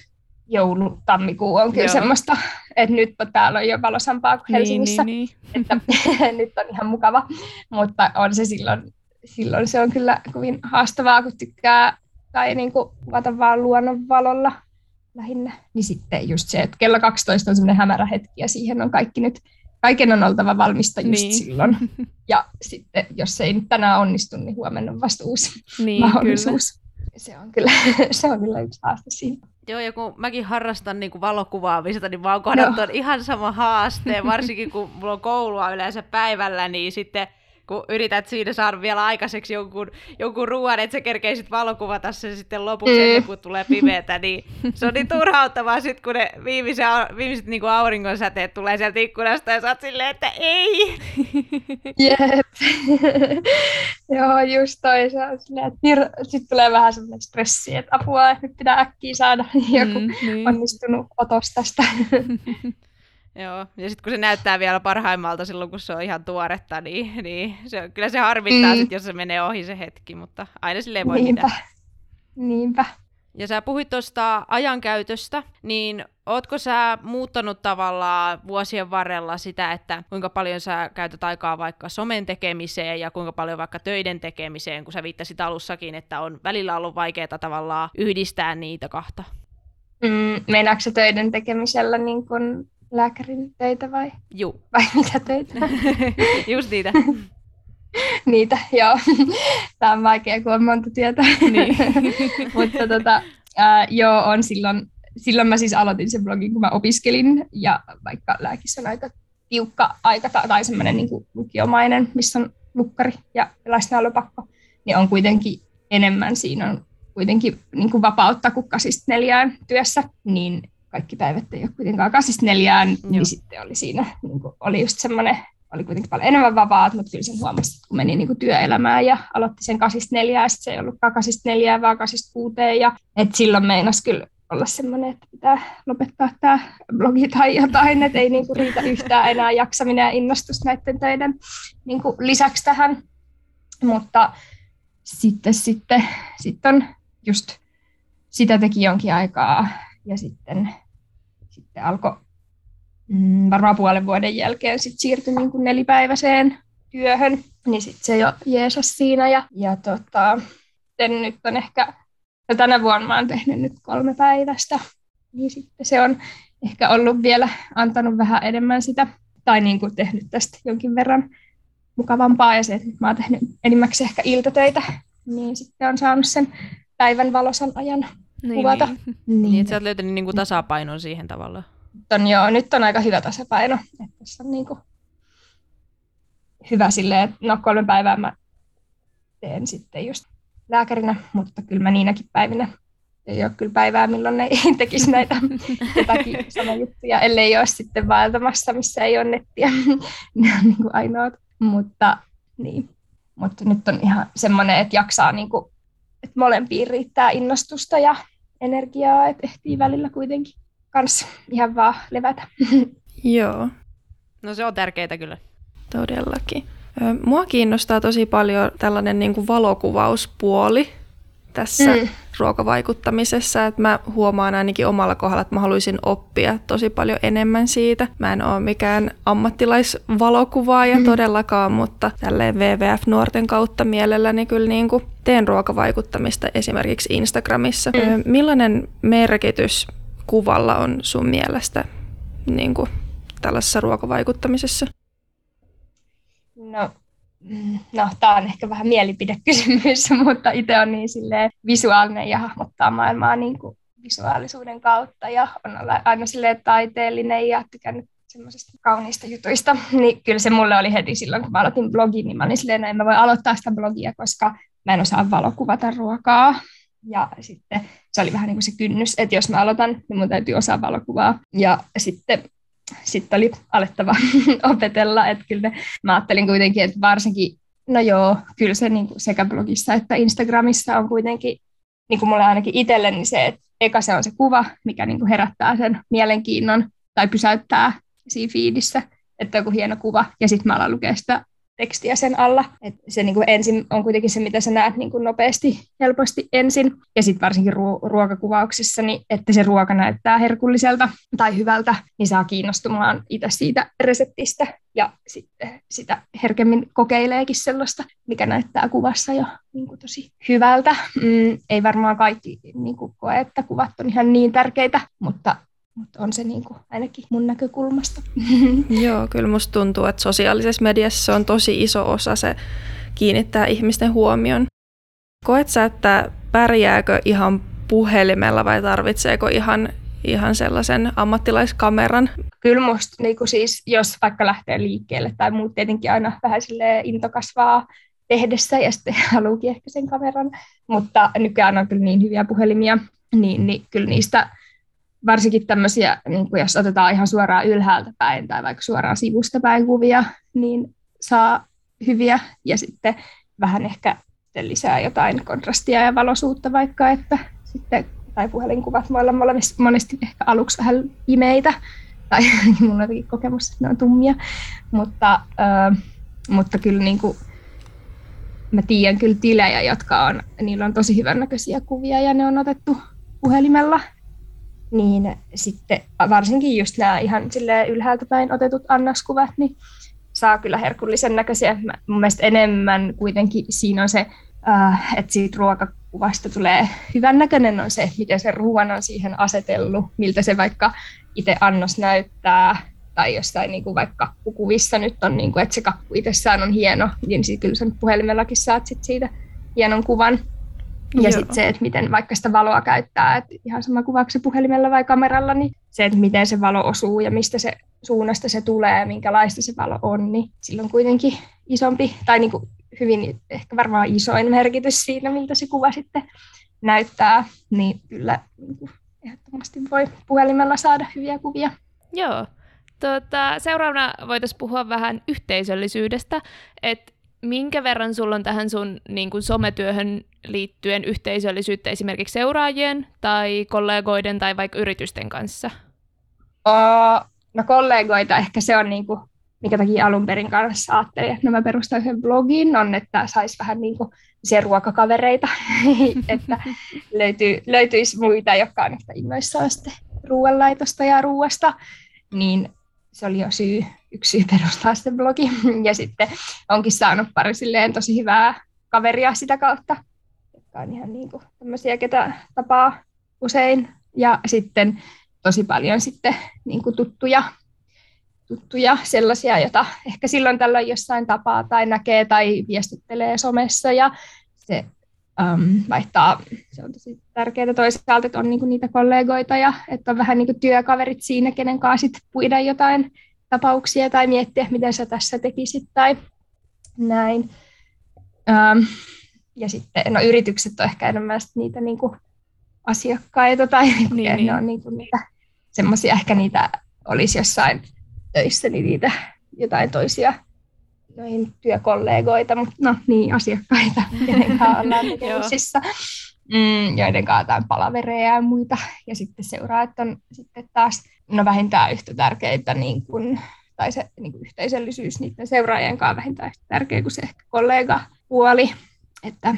joulu, tammikuu on kyllä Joo. semmoista, että nyt täällä on jo valosampaa kuin niin, Helsingissä, niin, niin, niin. että (laughs) nyt on ihan mukava, mutta on se silloin, silloin se on kyllä kovin haastavaa, kun tykkää tai niin kuin kuvata vaan luonnonvalolla lähinnä. Niin sitten just se, että kello 12 on semmoinen hämärä hetki ja siihen on kaikki nyt, kaiken on oltava valmista just niin. silloin. (laughs) Ja sitten jos se ei nyt tänään onnistu, niin huomenna on vasta uusi niin, mahdollisuus. Kyllä. Se on kyllä, (laughs) se on kyllä yksi haaste siinä. Joo, ja kun mäkin harrastan niin kuin valokuvaamista, niin mä oon kohdannut ihan sama haaste, varsinkin kun mulla on koulua yleensä päivällä, niin sitten kun yrität siinä saada vielä aikaiseksi jonkun, jonkun ruoan, että sä kerkeisit valokuvata sen sitten lopuksi mm. kuin tulee pimeätä, niin se on niin turhauttavaa sitten, kun ne viimeiset, viimeiset niin kuin auringonsäteet tulee sieltä ikkunasta ja sä oot silleen, että ei. (laughs) Jep. (laughs) Joo, just toi. Että sitten tulee vähän semmoinen stressi, että apua, nyt pitää äkkiä saada (laughs) joku mm, niin. onnistunut otos tästä. Joo, ja sitten kun se näyttää vielä parhaimmalta silloin, kun se on ihan tuoretta, niin, niin se kyllä se harmittaa, mm. sit, jos se menee ohi se hetki, mutta aina silleen voi Niinpä. Mitään. Niinpä. Ja sä puhuit tuosta ajankäytöstä, niin ootko sä muuttanut tavallaan vuosien varrella sitä, että kuinka paljon sä käytät aikaa vaikka somen tekemiseen ja kuinka paljon vaikka töiden tekemiseen, kun sä viittasit alussakin, että on välillä ollut vaikeaa tavallaan yhdistää niitä kahta? Mm, meinaatko se töiden tekemisellä niin kun lääkärin töitä vai? Juu. Vai mitä töitä? (laughs) Just niitä. (laughs) niitä, joo. Tämä on vaikea, kun on monta työtä. Niin. (laughs) Mutta tota, ää, joo, on silloin, silloin mä siis aloitin sen blogin, kun mä opiskelin, ja vaikka lääkissä on aika tiukka aika tai semmoinen niin lukiomainen, missä on lukkari ja läsnäolopakko, niin on kuitenkin enemmän siinä on kuitenkin niin kuin vapautta kuin kasista neljään työssä, niin kaikki päivät ei ole kuitenkaan kasista neljään, niin Joo. sitten oli siinä, niin kuin, oli just semmoinen, oli kuitenkin paljon enemmän vapaat, mutta kyllä sen huomasi, kun meni niin kuin työelämään ja aloitti sen kasista neljää, ja sitten se ei ollutkaan kasista neljää, vaan kasista kuuteen, ja et silloin meinasi kyllä olla semmoinen, että pitää lopettaa tämä blogi tai jotain, että ei niinku riitä yhtään enää jaksaminen ja innostus näiden töiden niinku lisäksi tähän. Mutta sitten, sitten, sitten on just sitä teki jonkin aikaa ja sitten, sitten alkoi mm, varmaan puolen vuoden jälkeen sit siirtyi niin kuin nelipäiväiseen työhön, niin sitten se jo jeesas siinä. Ja, ja tota, nyt on ehkä, no tänä vuonna mä oon tehnyt nyt kolme päivästä, niin sitten se on ehkä ollut vielä antanut vähän enemmän sitä, tai niin kuin tehnyt tästä jonkin verran mukavampaa, ja se, että nyt mä oon tehnyt enimmäkseen ehkä iltatöitä, niin sitten on saanut sen päivän valosan ajan niin, kuvata. Niin, niin. niin että sä oot löytänyt niinku tasapainon siihen tavalla. On, joo, nyt on aika hyvä tasapaino. Että tässä on niinku hyvä silleen, että no kolme päivää mä teen sitten just lääkärinä, mutta kyllä mä niinäkin päivinä ei ole kyllä päivää, milloin ne (laughs) ei tekisi näitä (laughs) jotakin juttuja, ellei ole sitten vaeltamassa, missä ei ole nettiä. (laughs) ne on niin kuin ainoat. Mutta, niin. Mutta nyt on ihan semmoinen, että jaksaa niin kuin että molempiin riittää innostusta ja energiaa, että ehtii välillä kuitenkin kanssa ihan vaan levätä. (laughs) Joo. No se on tärkeää kyllä. Todellakin. Mua kiinnostaa tosi paljon tällainen niin kuin valokuvauspuoli tässä mm. ruokavaikuttamisessa, että mä huomaan ainakin omalla kohdalla, että mä haluaisin oppia tosi paljon enemmän siitä. Mä en ole mikään ammattilaisvalokuvaaja mm. todellakaan, mutta tälleen WWF-nuorten kautta mielelläni kyllä niin kuin teen ruokavaikuttamista esimerkiksi Instagramissa. Mm. Millainen merkitys kuvalla on sun mielestä niin kuin tällaisessa ruokavaikuttamisessa? No no, tämä on ehkä vähän mielipidekysymys, (laughs) mutta itse on niin silleen visuaalinen ja hahmottaa maailmaa niin kuin visuaalisuuden kautta ja on aina silleen taiteellinen ja tykännyt semmoisista kauniista jutuista, (laughs) niin kyllä se mulle oli heti silloin, kun mä aloitin blogin, niin mä olin silleen, no en mä voi aloittaa sitä blogia, koska mä en osaa valokuvata ruokaa. Ja sitten se oli vähän niin kuin se kynnys, että jos mä aloitan, niin mun täytyy osaa valokuvaa. Ja sitten sitten oli alettava (laughs) opetella, että kyllä mä ajattelin kuitenkin, että varsinkin, no joo, kyllä se niin kuin sekä blogissa että Instagramissa on kuitenkin niin kuin mulle ainakin itselleni se, että eka se on se kuva, mikä niin kuin herättää sen mielenkiinnon tai pysäyttää siinä fiidissä, että joku hieno kuva, ja sitten mä alan lukea sitä tekstiä sen alla. Et se niin kuin ensin on kuitenkin se, mitä sä näet niin kuin nopeasti, helposti ensin. Ja sitten varsinkin ruo- ruokakuvauksissa, niin että se ruoka näyttää herkulliselta tai hyvältä, niin saa kiinnostumaan itse siitä reseptistä. Ja sitten sitä herkemmin kokeileekin sellaista, mikä näyttää kuvassa jo niin kuin tosi hyvältä. Mm, ei varmaan kaikki niin kuin koe, että kuvat on ihan niin tärkeitä, mutta mutta on se niin kuin, ainakin mun näkökulmasta. (laughs) Joo, kyllä musta tuntuu, että sosiaalisessa mediassa on tosi iso osa se kiinnittää ihmisten huomion. Koet sä, että pärjääkö ihan puhelimella vai tarvitseeko ihan, ihan sellaisen ammattilaiskameran? Kyllä musta niin kuin siis, jos vaikka lähtee liikkeelle tai muut tietenkin aina vähän into kasvaa tehdessä ja sitten (laughs) haluukin ehkä sen kameran, mutta nykyään on kyllä niin hyviä puhelimia, niin, niin kyllä niistä varsinkin tämmöisiä, niin kuin jos otetaan ihan suoraan ylhäältä päin tai vaikka suoraan sivusta päin kuvia, niin saa hyviä ja sitten vähän ehkä lisää jotain kontrastia ja valosuutta vaikka, että sitten tai puhelinkuvat voi olla monesti ehkä aluksi vähän pimeitä, tai (laughs) mulla on kokemus, että ne on tummia, mutta, äh, mutta kyllä niin kuin, mä tiedän kyllä tilejä, jotka on, niillä on tosi hyvännäköisiä kuvia ja ne on otettu puhelimella niin sitten varsinkin just nämä ihan ylhäältä päin otetut annaskuvat, niin saa kyllä herkullisen näköisiä. Mun mielestä enemmän kuitenkin siinä on se, äh, että siitä ruokakuvasta tulee hyvän näköinen on se, miten se ruoan on siihen asetellut, miltä se vaikka itse annos näyttää, tai jostain niin kuin vaikka kakkukuvissa nyt on, niin kuin, että se kakku itsessään on hieno, niin kyllä sen puhelimellakin saat sit siitä hienon kuvan. Ja sitten se, että miten vaikka sitä valoa käyttää, että ihan sama kuvaako puhelimella vai kameralla, niin se, että miten se valo osuu ja mistä se suunnasta se tulee, minkälaista se valo on, niin sillä on kuitenkin isompi, tai niin kuin hyvin ehkä varmaan isoin merkitys siinä, miltä se kuva sitten näyttää, niin kyllä niin ehdottomasti voi puhelimella saada hyviä kuvia. Joo. Tota, seuraavana voitaisiin puhua vähän yhteisöllisyydestä, että minkä verran sulla on tähän sun niin kuin sometyöhön liittyen yhteisöllisyyttä esimerkiksi seuraajien tai kollegoiden tai vaikka yritysten kanssa? Oh, no kollegoita ehkä se on, niin kuin, mikä takia alun perin kanssa ajattelin, että no mä perustan yhden blogin, on, että saisi vähän niin kuin ruokakavereita, (laughs) että löytyy, löytyisi muita, jotka on yhtä innoissaan ruoanlaitosta ja ruoasta, niin se oli jo syy, yksi syy perustaa se blogi. (laughs) Ja sitten onkin saanut pari silleen tosi hyvää kaveria sitä kautta, jotka on ihan niin kuin tämmöisiä, ketä tapaa usein. Ja sitten tosi paljon sitten niin kuin tuttuja, tuttuja sellaisia, joita ehkä silloin tällöin jossain tapaa tai näkee tai viestittelee somessa ja se um, vaihtaa, se on tosi tärkeää toisaalta, että on niinku niitä kollegoita ja että on vähän niinku työkaverit siinä, kenen kanssa sit puida jotain tapauksia tai miettiä, miten sä tässä tekisit tai näin. Um, ja sitten no, yritykset on ehkä enemmän niitä niinku asiakkaita tai niin, (laughs) niin. ne on niinku niitä semmoisia, ehkä niitä olisi jossain töissä, niin niitä jotain toisia noihin työkollegoita, mutta no niin, asiakkaita, (laughs) joiden kanssa ollaan tekemisissä, mm, joiden kanssa palavereja ja muita. Ja sitten seuraajat on sitten taas no vähintään yhtä tärkeitä, niin kuin, tai se niin kuin yhteisöllisyys niiden seuraajien kanssa vähintään yhtä tärkeä kuin se ehkä kollega puoli, että,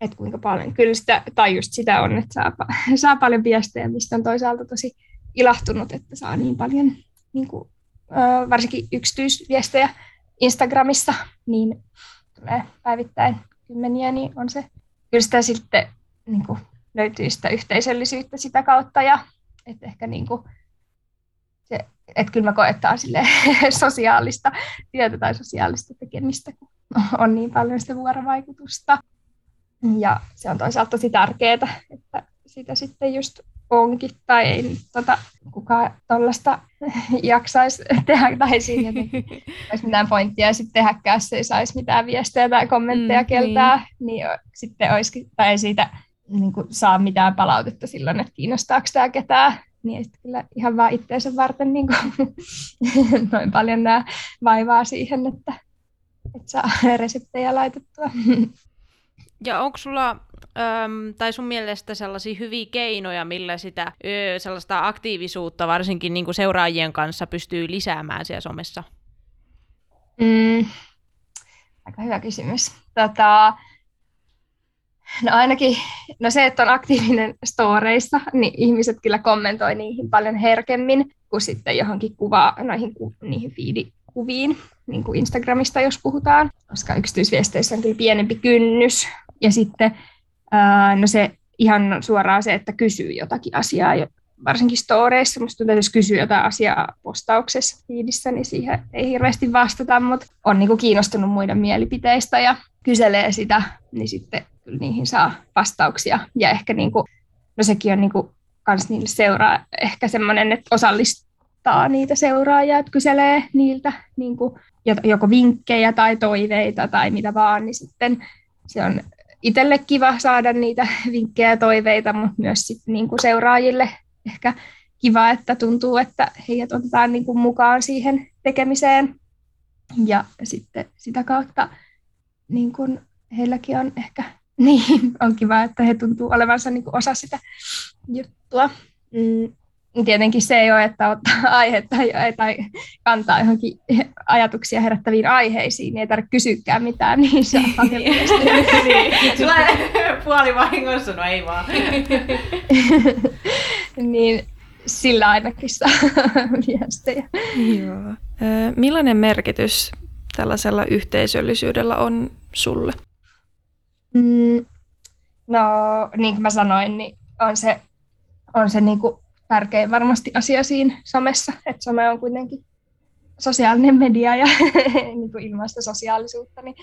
että kuinka paljon, kyllä sitä, tai just sitä on, että saa, (laughs) saa paljon viestejä, mistä on toisaalta tosi ilahtunut, että saa niin paljon niin kuin, varsinkin yksityisviestejä Instagramissa, niin tulee päivittäin kymmeniä, niin on se, kyllä sitä sitten niin kuin, löytyy sitä yhteisöllisyyttä sitä kautta ja että ehkä niin kuin, se, että kyllä mä koettaan sille (laughs) sosiaalista työtä tai sosiaalista tekemistä, kun on niin paljon sitä vuorovaikutusta. Ja se on toisaalta tosi tärkeää, että sitä sitten just onkin, tai ei tota, kukaan tuollaista (laughs) jaksaisi tehdä, tai siinä (laughs) olisi mitään pointtia sitten tehdäkään, se ei saisi mitään viestejä tai kommentteja mm, keltää, niin. niin sitten olisikin, tai ei siitä niin kuin, saa mitään palautetta silloin, että kiinnostaako tämä ketään, niin sitten kyllä ihan vaan itseensä varten niin kuin, (laughs) noin paljon nämä vaivaa siihen, että, että saa reseptejä laitettua. Ja onko sulla äm, tai sun mielestä sellaisia hyviä keinoja, millä sitä ö, sellaista aktiivisuutta varsinkin niin kuin seuraajien kanssa pystyy lisäämään siellä somessa? Mm, aika hyvä kysymys. Tota, no ainakin no se, että on aktiivinen storeissa, niin ihmiset kyllä kommentoi niihin paljon herkemmin kuin sitten johonkin kuvaa, noihin niihin fiidikuviin, niin kuin Instagramista jos puhutaan, koska yksityisviesteissä on kyllä pienempi kynnys. Ja sitten no se ihan suoraan se, että kysyy jotakin asiaa, varsinkin storeissa, musta tuntuu, että jos kysyy jotain asiaa postauksessa fiidissä, niin siihen ei hirveästi vastata, mutta on niin kuin kiinnostunut muiden mielipiteistä ja kyselee sitä, niin sitten kyllä niihin saa vastauksia. Ja ehkä niin kuin, no sekin on niin kuin kans niille seuraa ehkä semmoinen, että osallistaa niitä seuraajia, että kyselee niiltä kuin joko vinkkejä tai toiveita tai mitä vaan, niin sitten se on itselle kiva saada niitä (laughs) vinkkejä ja toiveita, mutta myös sitten niin kuin seuraajille ehkä kiva, että tuntuu, että heidät otetaan niin kuin mukaan siihen tekemiseen. Ja sitten sitä kautta niin kuin heilläkin on ehkä (laughs) niin, on kiva, että he tuntuu olevansa niin kuin osa sitä juttua. Mm, tietenkin se ei ole, että ottaa (laughs) aihetta tai kantaa johonkin ajatuksia herättäviin aiheisiin, niin ei tarvitse kysyäkään mitään, niin se on (laughs) paljon niin. Sulla (laughs) puoli vahingossa, no ei vaan. niin sillä ainakin saa viestejä. Joo. Millainen merkitys tällaisella yhteisöllisyydellä on sulle? Mm, no, niin kuin mä sanoin, niin on se, on se niin kuin tärkein varmasti asia siinä somessa, että some on kuitenkin sosiaalinen media ja (laughs) niin kuin ilmaista sosiaalisuutta, niin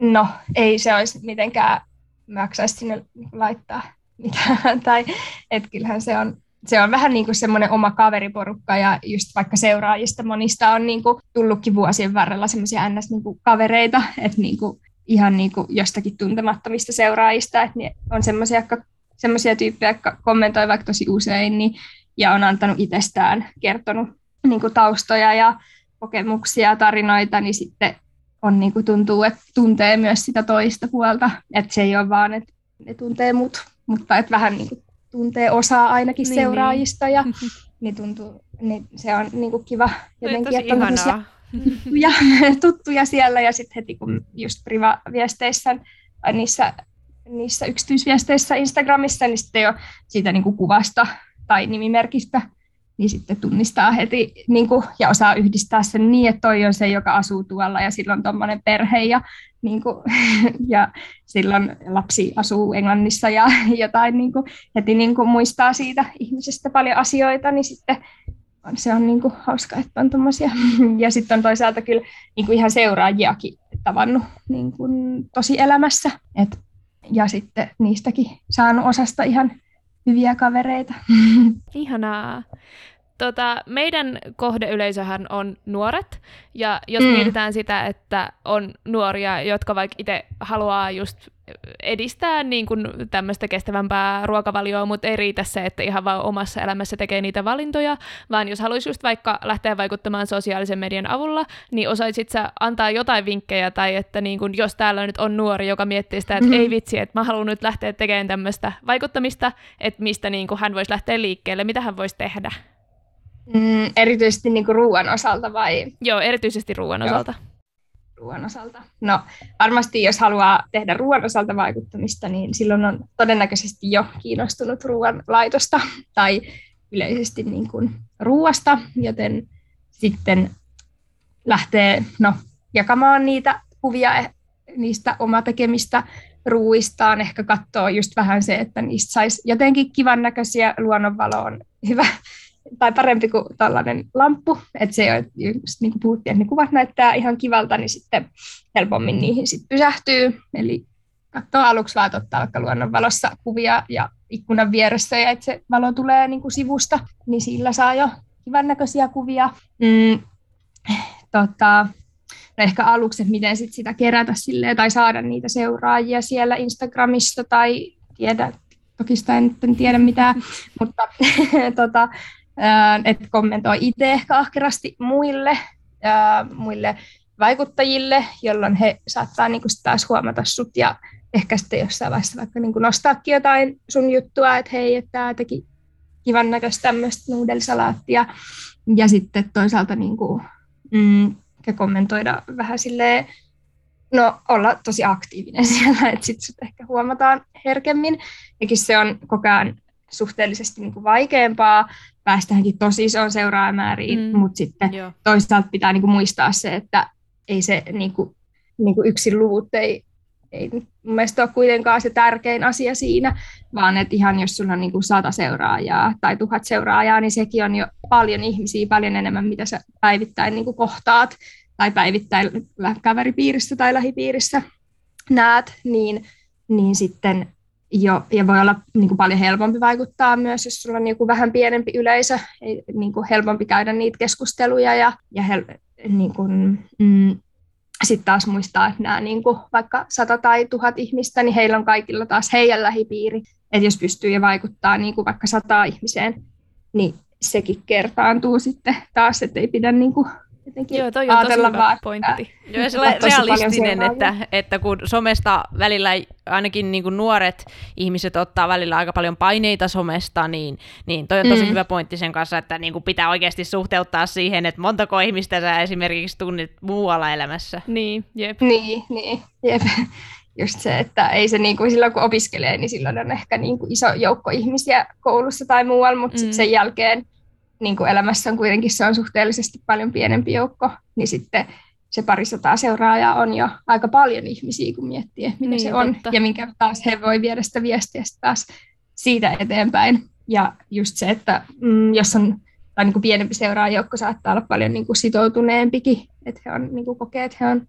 no ei se olisi mitenkään maksaisi sinne laittaa mitään. (laughs) tai että kyllähän se on, se on vähän niin kuin semmoinen oma kaveriporukka ja just vaikka seuraajista monista on niin kuin tullutkin vuosien varrella semmoisia ns-kavereita, niin että niin kuin ihan niin kuin jostakin tuntemattomista seuraajista, että on semmoisia, semmoisia tyyppejä, jotka kommentoi vaikka tosi usein, niin ja on antanut itsestään, kertonut niin kuin taustoja ja kokemuksia, tarinoita, niin sitten on, niin kuin tuntuu, että tuntee myös sitä toista puolta, että se ei ole vaan, että ne tuntee mut, mutta että vähän niin kuin tuntee osaa ainakin niin, seuraajista niin. ja (laughs) niin. tuntuu, niin se on niin kuin kiva jotenkin, että on tuttuja, (laughs) tuttuja siellä ja sitten heti kun just priva-viesteissä niissä, niissä yksityisviesteissä Instagramissa, niin sitten jo siitä niin kuin kuvasta tai nimimerkistä, niin sitten tunnistaa heti niin kuin, ja osaa yhdistää sen niin, että toi on se, joka asuu tuolla ja silloin tuommoinen perhe ja, niin kuin, (laughs) ja silloin lapsi asuu Englannissa ja (laughs) jotain niin kuin, heti niin kuin, muistaa siitä ihmisestä paljon asioita, niin sitten se on niin kuin, hauska, että on tuommoisia. (laughs) Ja sitten on toisaalta kyllä niin kuin ihan seuraajiakin tavannut niin kuin, tosi elämässä. Et, ja sitten niistäkin saanut osasta ihan hyviä kavereita. (laughs) Ihanaa. Tota, meidän kohdeyleisöhän on nuoret, ja jos mm. mietitään sitä, että on nuoria, jotka vaikka itse haluaa just edistää niin kuin tämmöistä kestävämpää ruokavalioa, mutta ei riitä se, että ihan vaan omassa elämässä tekee niitä valintoja, vaan jos haluaisi just vaikka lähteä vaikuttamaan sosiaalisen median avulla, niin osaisit sä antaa jotain vinkkejä, tai että niin kuin, jos täällä nyt on nuori, joka miettii sitä, että mm-hmm. ei vitsi, että mä haluan nyt lähteä tekemään tämmöistä vaikuttamista, että mistä niin kuin hän voisi lähteä liikkeelle, mitä hän voisi tehdä? Mm, erityisesti niin kuin ruoan osalta vai? Joo, erityisesti ruoan Joo. osalta ruoan osalta? No varmasti jos haluaa tehdä ruoan osalta vaikuttamista, niin silloin on todennäköisesti jo kiinnostunut ruoan laitosta tai yleisesti niin kuin ruoasta, joten sitten lähtee no, jakamaan niitä kuvia eh, niistä omatekemistä ruuistaan, ehkä katsoo just vähän se, että niistä saisi jotenkin kivan näköisiä, luonnonvalo on hyvä, tai parempi kuin tällainen lamppu, että se on, just niin kuin puhuttiin, että ne kuvat näyttää ihan kivalta, niin sitten helpommin niihin sit pysähtyy. Eli katsoo aluksi vaan ottaa vaikka luonnonvalossa kuvia ja ikkunan vieressä, ja että se valo tulee niin kuin sivusta, niin sillä saa jo kivan näköisiä kuvia. Mm, tota, no ehkä aluksi, että miten sit sitä kerätä silleen, tai saada niitä seuraajia siellä Instagramissa tai tiedä, toki sitä en, en tiedä mitään, mutta (laughs) tota, että kommentoi itse ehkä ahkerasti muille, muille vaikuttajille, jolloin he saattaa niin kuin taas huomata sut ja ehkä sitten jossain vaiheessa vaikka niin kuin nostaakin jotain sun juttua, että hei, että tämä teki kivan näköistä tämmöistä nuudelsalaattia. Ja sitten toisaalta niin kuin, mm, kommentoida vähän silleen, no olla tosi aktiivinen (laughs) siellä, että sitten ehkä huomataan herkemmin. Eikin se on koko ajan suhteellisesti niin kuin vaikeampaa, päästäänkin tosi isoon seuraajamääriin, mm. mutta sitten Joo. toisaalta pitää niin kuin muistaa se, että ei se niin kuin, niin kuin yksin luvut ei, ei mun mielestä ole kuitenkaan se tärkein asia siinä, vaan että ihan jos sulla on niin kuin sata seuraajaa tai tuhat seuraajaa, niin sekin on jo paljon ihmisiä, paljon enemmän, mitä sä päivittäin niin kuin kohtaat tai päivittäin kaveripiirissä tai lähipiirissä näet, niin, niin sitten jo, ja voi olla niin kuin paljon helpompi vaikuttaa myös, jos sulla on niin kuin vähän pienempi yleisö, ei, niin kuin helpompi käydä niitä keskusteluja ja, ja hel, niin kuin, mm, sitten taas muistaa, että nämä niin kuin vaikka sata tai tuhat ihmistä, niin heillä on kaikilla taas heidän lähipiiri. Että jos pystyy ja vaikuttaa niin kuin vaikka sata ihmiseen, niin sekin kertaantuu sitten taas, että ei pidä niin kuin jotenkin Joo, toi on tosi hyvä vaan, pointti. Joo, ja (laughs) realistinen, että, että kun somesta välillä ainakin niin kuin nuoret ihmiset ottaa välillä aika paljon paineita somesta, niin, niin toi on tosi mm. hyvä pointti sen kanssa, että niin kuin pitää oikeasti suhteuttaa siihen, että montako ihmistä sä esimerkiksi tunnet muualla elämässä. Niin, jep. Niin, niin, jep. (laughs) Just se, että ei se niin kuin silloin kun opiskelee, niin silloin on ehkä niin kuin iso joukko ihmisiä koulussa tai muualla, mutta mm. sitten sen jälkeen niin kuin elämässä on kuitenkin se on suhteellisesti paljon pienempi joukko, niin sitten se parisataa seuraajaa on jo aika paljon ihmisiä, kun miettii, että mitä niin, se on, totta. ja minkä taas he voi viedä sitä viestiä taas siitä eteenpäin. Ja just se, että mm, jos on tai niin kuin pienempi seuraajoukko saattaa olla paljon niin kuin sitoutuneempikin, että he on, niin kuin kokee, että he on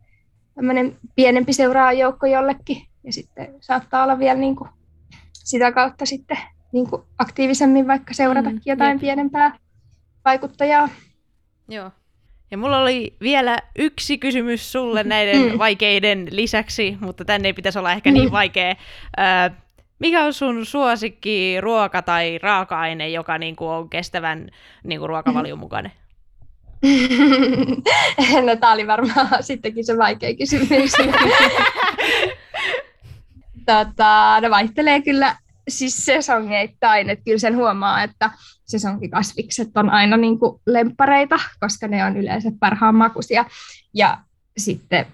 tämmöinen pienempi seuraajoukko jollekin, ja sitten saattaa olla vielä niin kuin sitä kautta sitten niin kuin aktiivisemmin vaikka seuratakin mm, jotain jep. pienempää vaikuttajaa. Joo. Ja mulla oli vielä yksi kysymys sulle näiden mm. vaikeiden lisäksi, mutta tänne ei pitäisi olla ehkä niin mm. vaikea. Ö, mikä on sun suosikki ruoka tai raaka-aine, joka niinku on kestävän niinku ruokavalion mukainen? (laughs) no tää oli varmaan sittenkin se vaikea kysymys. (laughs) tota, no vaihtelee kyllä siis sesongeittain, että kyllä sen huomaa, että sesonkikasvikset on aina niin kuin lempareita, koska ne on yleensä parhaan makuisia. Ja sitten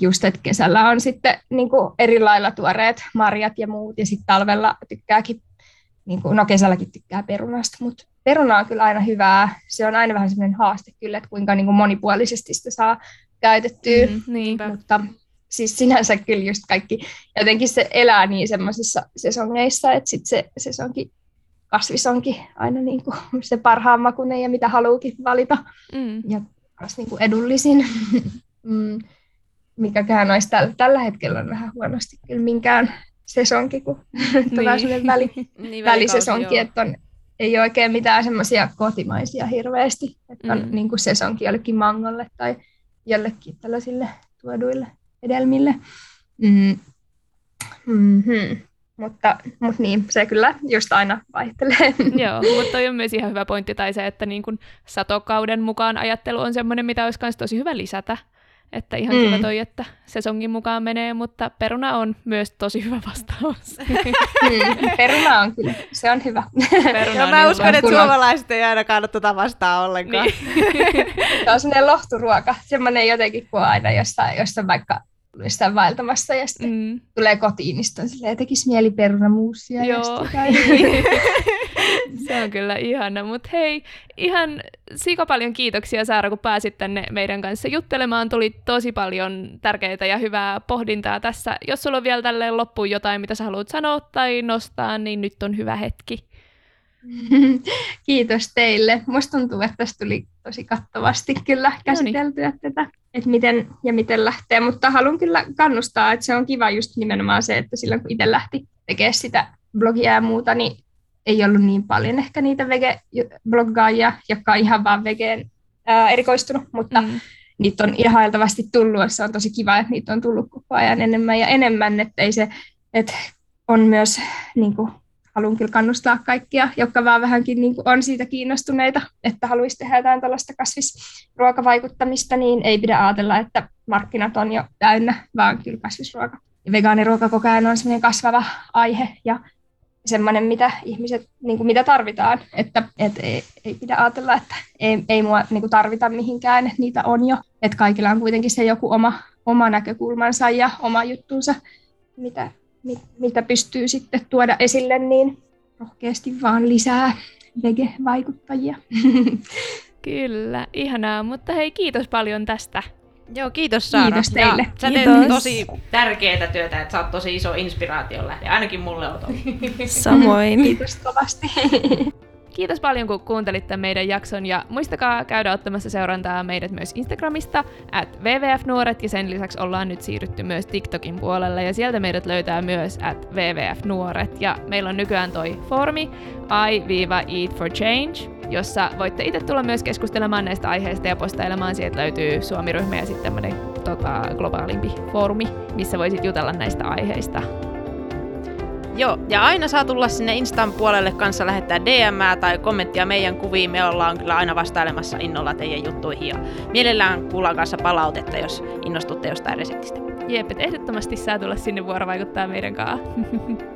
just, että kesällä on sitten niin kuin eri lailla tuoreet marjat ja muut, ja sitten talvella tykkääkin, niin kuin, no kesälläkin tykkää perunasta, mutta peruna on kyllä aina hyvää. Se on aina vähän semmoinen haaste kyllä, että kuinka niin kuin monipuolisesti sitä saa käytettyä. Mm, niinpä. Mutta siis sinänsä kyllä just kaikki, jotenkin se elää niin semmoisissa sesongeissa, että sitten se sesonki kasvis onkin aina niin kuin (laughs) se parhaan makuinen ja mitä haluukin valita. Mm. Ja myös niin kuin edullisin. (laughs) mm. Mikäkään olisi tällä, tällä hetkellä on vähän huonosti kyllä minkään sesonki, kun (laughs) niin. tulee sellainen väli, niin, välisesonki, että on, ei ole oikein mitään semmoisia kotimaisia hirveästi, että on mm. niin kuin sesonki jollekin mangolle tai jollekin tällaisille tuoduille hedelmille. Mm. Mm-hmm. Mutta, mutta niin, se kyllä just aina vaihtelee. (laughs) Joo, mutta toi on myös ihan hyvä pointti, tai se, että niin kun satokauden mukaan ajattelu on semmoinen, mitä olisi myös tosi hyvä lisätä. Että ihan mm. kiva toi, että sesongin mukaan menee, mutta peruna on myös tosi hyvä vastaus. (laughs) Mm, peruna on kyllä, se on hyvä. Peruna Joo, mä uskon, että suomalaiset ei ainakaan tota vastaa ollenkaan. Niin. (laughs) se on semmoinen lohturuoka, semmoinen jotenkin kuin aina jossain, jossain vaikka jossain vaeltamassa ja sitten mm. tulee kotiin, niin sitten silleen, tekisi mieli perunamuusia. Joo. (laughs) Se on kyllä ihana, mutta hei, ihan sika paljon kiitoksia Saara, kun pääsit tänne meidän kanssa juttelemaan. Tuli tosi paljon tärkeitä ja hyvää pohdintaa tässä. Jos sulla on vielä tälleen loppuun jotain, mitä sä haluat sanoa tai nostaa, niin nyt on hyvä hetki. (laughs) Kiitos teille. Musta tuntuu, että tästä tuli tosi kattavasti kyllä käsiteltyä Noniin. tätä, että miten ja miten lähtee, mutta haluan kyllä kannustaa, että se on kiva just nimenomaan se, että silloin kun itse lähti tekemään sitä blogia ja muuta, niin ei ollut niin paljon ehkä niitä vege-bloggaajia, jotka on ihan vaan vegeen ää, erikoistunut, mutta mm. niitä on ihailtavasti tullut, se on tosi kiva, että niitä on tullut koko ajan enemmän ja enemmän, että ei se, että on myös niin kuin, haluan kyllä kannustaa kaikkia, jotka vaan vähänkin niin on siitä kiinnostuneita, että haluaisi tehdä jotain tällaista kasvisruokavaikuttamista, niin ei pidä ajatella, että markkinat on jo täynnä, vaan kyllä kasvisruoka vegaaniruoka koko ajan on semmoinen kasvava aihe ja semmoinen, mitä ihmiset, niin kuin mitä tarvitaan. Että et ei, ei pidä ajatella, että ei, ei mua niin kuin tarvita mihinkään, että niitä on jo. Että kaikilla on kuitenkin se joku oma, oma näkökulmansa ja oma juttunsa, mitä, mit, mitä pystyy sitten tuoda esille, niin rohkeasti vaan lisää vege-vaikuttajia. (laughs) Kyllä, ihanaa. Mutta hei, kiitos paljon tästä. Joo, kiitos Saara. Kiitos teille. Ja sä teet Kiitos. tosi tärkeää työtä, että sä oot tosi iso inspiraation lähde. Ainakin mulle on. Samoin. Kiitos kovasti. (laughs) Kiitos paljon, kun kuuntelitte meidän jakson ja muistakaa käydä ottamassa seurantaa meidät myös Instagramista, at WWF-nuoret ja sen lisäksi ollaan nyt siirrytty myös TikTokin puolelle ja sieltä meidät löytää myös at WWF-nuoret ja meillä on nykyään toi foorumi i-eat for change, jossa voitte itse tulla myös keskustelemaan näistä aiheista ja postailemaan. Sieltä löytyy Suomi-ryhmä ja sitten tämmöinen tota, globaalimpi foorumi, missä voisit jutella näistä aiheista. Joo, ja aina saa tulla sinne Instan puolelle kanssa lähettää DM tai kommenttia meidän kuviin. Me ollaan kyllä aina vastailemassa innolla teidän juttuihin ja mielellään kuullaan kanssa palautetta, jos innostutte jostain reseptistä. Jep, ehdottomasti saa tulla sinne vuorovaikuttaa meidän kanssa. (laughs)